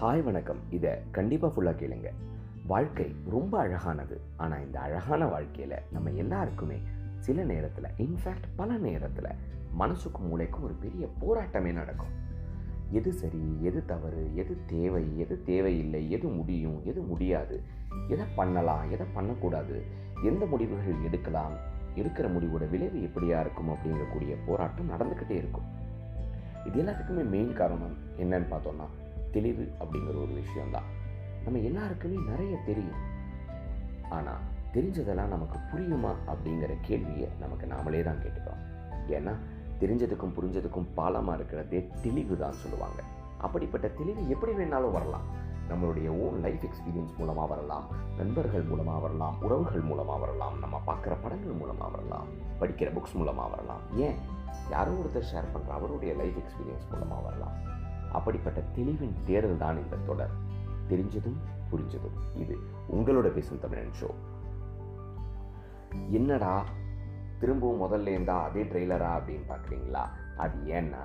Hi வணக்கம். இதை கண்டிப்பாக ஃபுல்லாக கேளுங்க. வாழ்க்கை ரொம்ப அழகானது. ஆனால் இந்த அழகான வாழ்க்கையில் நம்ம எல்லாருக்குமே சில நேரத்தில் இன்ஃபேக்ட் பல நேரத்தில் மனசுக்கும் மூளைக்கும் ஒரு பெரிய போராட்டமே நடக்கும். எது சரி எது தவறு எது தேவை எது தேவையில்லை எது முடியும் எது முடியாது எதை பண்ணலாம் எதை பண்ணக்கூடாது எந்த முடிவுகள் எடுக்கலாம் எடுக்கிற முடிவோட விளைவு எப்படியா இருக்கும் அப்படிங்கக்கூடிய போராட்டம் நடந்துக்கிட்டே இருக்கும். இது எல்லாத்துக்குமே மெயின் காரணம் என்னன்னு பார்த்தோம்னா தெளிவு அப்படிங்கிற ஒரு விஷயம்தான். நம்ம எல்லாருக்குமே நிறைய தெரியும். ஆனால் தெரிஞ்சதெல்லாம் நமக்கு புரியுமா அப்படிங்கிற கேள்வியை நமக்கு நாமளே தான் கேட்டுக்கிறோம். ஏன்னா தெரிஞ்சதுக்கும் புரிஞ்சதுக்கும் பாலமாக இருக்கிறதே தெளிவு தான் சொல்லுவாங்க. அப்படிப்பட்ட தெளிவு எப்படி வேணாலும் வரலாம். நம்மளுடைய ஓன் லைஃப் எக்ஸ்பீரியன்ஸ் மூலமாக வரலாம் நண்பர்கள் மூலமாக வரலாம் உறவுகள் மூலமாக வரலாம் நம்ம பார்க்குற படங்கள் மூலமாக வரலாம் படிக்கிற புக்ஸ் மூலமாக வரலாம். ஏன்? யாரோ ஒருத்தர் ஷேர் பண்ணுற அவருடைய லைஃப் எக்ஸ்பீரியன்ஸ் மூலமாக வரலாம். அப்படிப்பட்ட தெளிவின் தேடல் தான் இந்த தொடர். தெரிஞ்சதும் புரிஞ்சதும். இது உங்களோட பேசும் தமிழன் ஷோ என்னடா திரும்பவும் முதல்ல இருந்தா அதே ட்ரெய்லரா அப்படின்னு பார்க்குறீங்களா அது ஏன்னா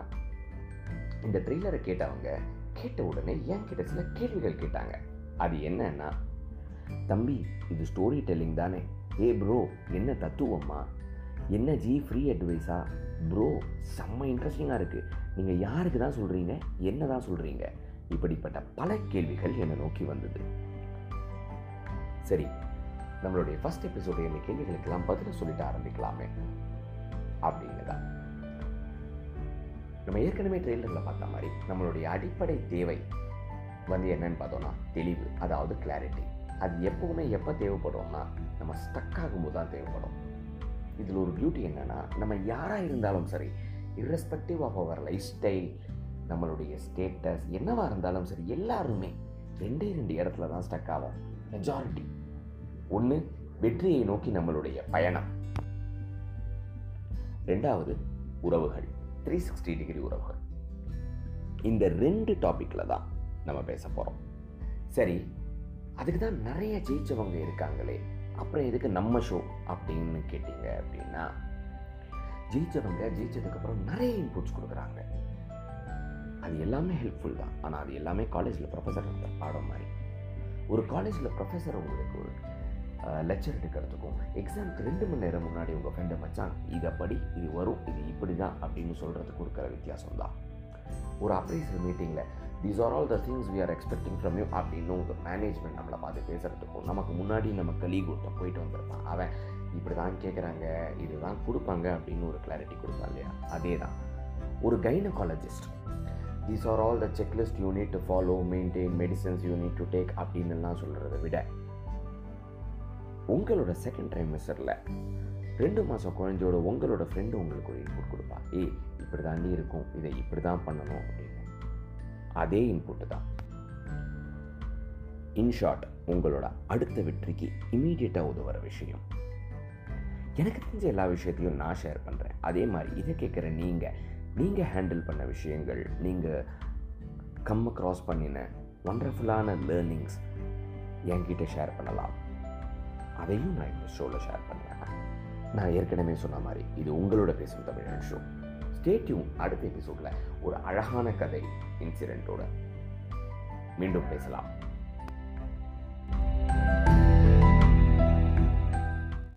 இந்த ட்ரெய்லரை கேட்டவங்க கேட்ட உடனே ஏன் கிட்ட சில கேள்விகள் கேட்டாங்க. அது என்னன்னா தம்பி இது ஸ்டோரி டெல்லிங் தானே. ஏ ப்ரோ என்ன தத்துவமா? என்ன ஜி ஃப்ரீ அட்வைஸா ப்ரோ செம்ம இன்ட்ரெஸ்டிங்காக இருக்குது நீங்கள் யாருக்கு தான் சொல்கிறீங்க என்ன தான் சொல்கிறீங்க இப்படிப்பட்ட பல கேள்விகள் என்னை நோக்கி வந்தது. சரி நம்மளுடைய ஃபஸ்ட் எபிசோட என்ன கேள்விகளுக்கெல்லாம் பதில் சொல்லிட்டு ஆரம்பிக்கலாமே. அப்படின்னு தான் நம்ம ஏற்கனவே ட்ரெயிலரில் பார்த்த மாதிரி நம்மளுடைய அடிப்படை தேவை வந்து என்னன்னு பார்த்தோம்னா தெளிவு அதாவது கிளாரிட்டி அது எப்பவுமே எப்போ தேவைப்படும்னா நம்ம ஸ்டக் ஆகும்போது தான் தேவைப்படும். இதில் ஒரு பியூட்டி என்னென்னா நம்ம யாராக இருந்தாலும் சரி irrespective ஆஃப் அவர் லைஃப் ஸ்டைல் நம்மளுடைய ஸ்டேட்டஸ் என்னவாக இருந்தாலும் சரி எல்லாருமே ரெண்டே ரெண்டு இடத்துல தான் ஸ்டக் ஆகும் மெஜாரிட்டி ஒன்று வெற்றியை நோக்கி நம்மளுடைய பயணம். ரெண்டாவது உறவுகள். த்ரீ சிக்ஸ்டி டிகிரி உறவுகள். இந்த ரெண்டு டாப்பிக்கில் தான் நம்ம பேச போகிறோம் சரி அதுக்கு தான் நிறைய ஜெயிச்சவங்க இருக்காங்களே. அப்புறம் எதுக்கு நம்ம ஷோ அப்படின்னு கேட்டீங்க அப்படின்னா ஜெயிச்சவங்க ஜெயிச்சதுக்கப்புறம் நிறைய இன்புட்ஸ் கொடுக்குறாங்க. அது எல்லாமே ஹெல்ப்ஃபுல் தான். ஆனால் அது எல்லாமே காலேஜில் ப்ரொஃபஸர் பாடம் மாதிரி. ஒரு காலேஜில் ப்ரொஃபஸர் உங்களுக்கு ஒரு லெக்சர் எடுக்கிறதுக்கும் எக்ஸாமுக்கு ரெண்டு மணி நேரம் முன்னாடி உங்கள் ஃப்ரெண்டை மச்சான் இதை படி இது வரும் இது இப்படி தான் அப்படின்னு சொல்கிறதுக்கு இருக்கிற வித்தியாசம் தான் ஒரு அப்ரைசர் மீட்டிங்கில் these are all the things we are expecting from you அப்படின்னு உங்கள் மேனேஜ்மெண்ட் நம்மளை பார்த்து பேசுகிறதுக்கும் நமக்கு முன்னாடி நம்ம கலீக் ஒருத்தன் போயிட்டு வந்திருப்பான் அவன் இப்படி தான் கேட்குறாங்க இதுதான் கொடுப்பாங்க அப்படின்னு ஒரு கிளாரிட்டி கொடுப்பான் இல்லையா? அதே தான் ஒரு gynaecologist these are all the checklist you need to follow maintain medicines you need to take அப்படின்னுலாம் சொல்கிறத விட உங்களோட செகண்ட் ட்ரைமஸ்டரில் ரெண்டு மாதம் குழந்தையோட உங்களோட ஃப்ரெண்டு உங்களுக்கு ஒரு இன்புட் கொடுப்பா. ஏய் இப்படி தாண்டி இருக்கும் இதை இப்படி தான் பண்ணணும் அப்படின்னு. அதே இன்புட்டு தான். இன்ஷார்ட் உங்களோட அடுத்த வெற்றிக்கு இமீடியட்டாக உதவுற விஷயம். எனக்கு தெரிஞ்ச எல்லா விஷயத்தையும் நான் ஷேர் பண்ணுறேன் அதே மாதிரி இதை கேட்குற நீங்கள் நீங்கள் ஹேண்டில் பண்ண விஷயங்கள் நீங்கள் கம்ம க்ராஸ் பண்ணின ஒண்டர்ஃபுல்லான லேர்னிங்ஸ் என்கிட்ட ஷேர் பண்ணலாம். அதையும் நான் இந்த ஷோவில் ஷேர் பண்ணுவேன் நான் ஏற்கனவே சொன்ன மாதிரி இது உங்களோட பேசும் தமிழன் ஷோ ஸ்டேட்யூன் அடுத்த எபிசோடில் ஒரு அழகான கதை இன்சிடென்ட்டோட மீண்டும் பேசலாம்.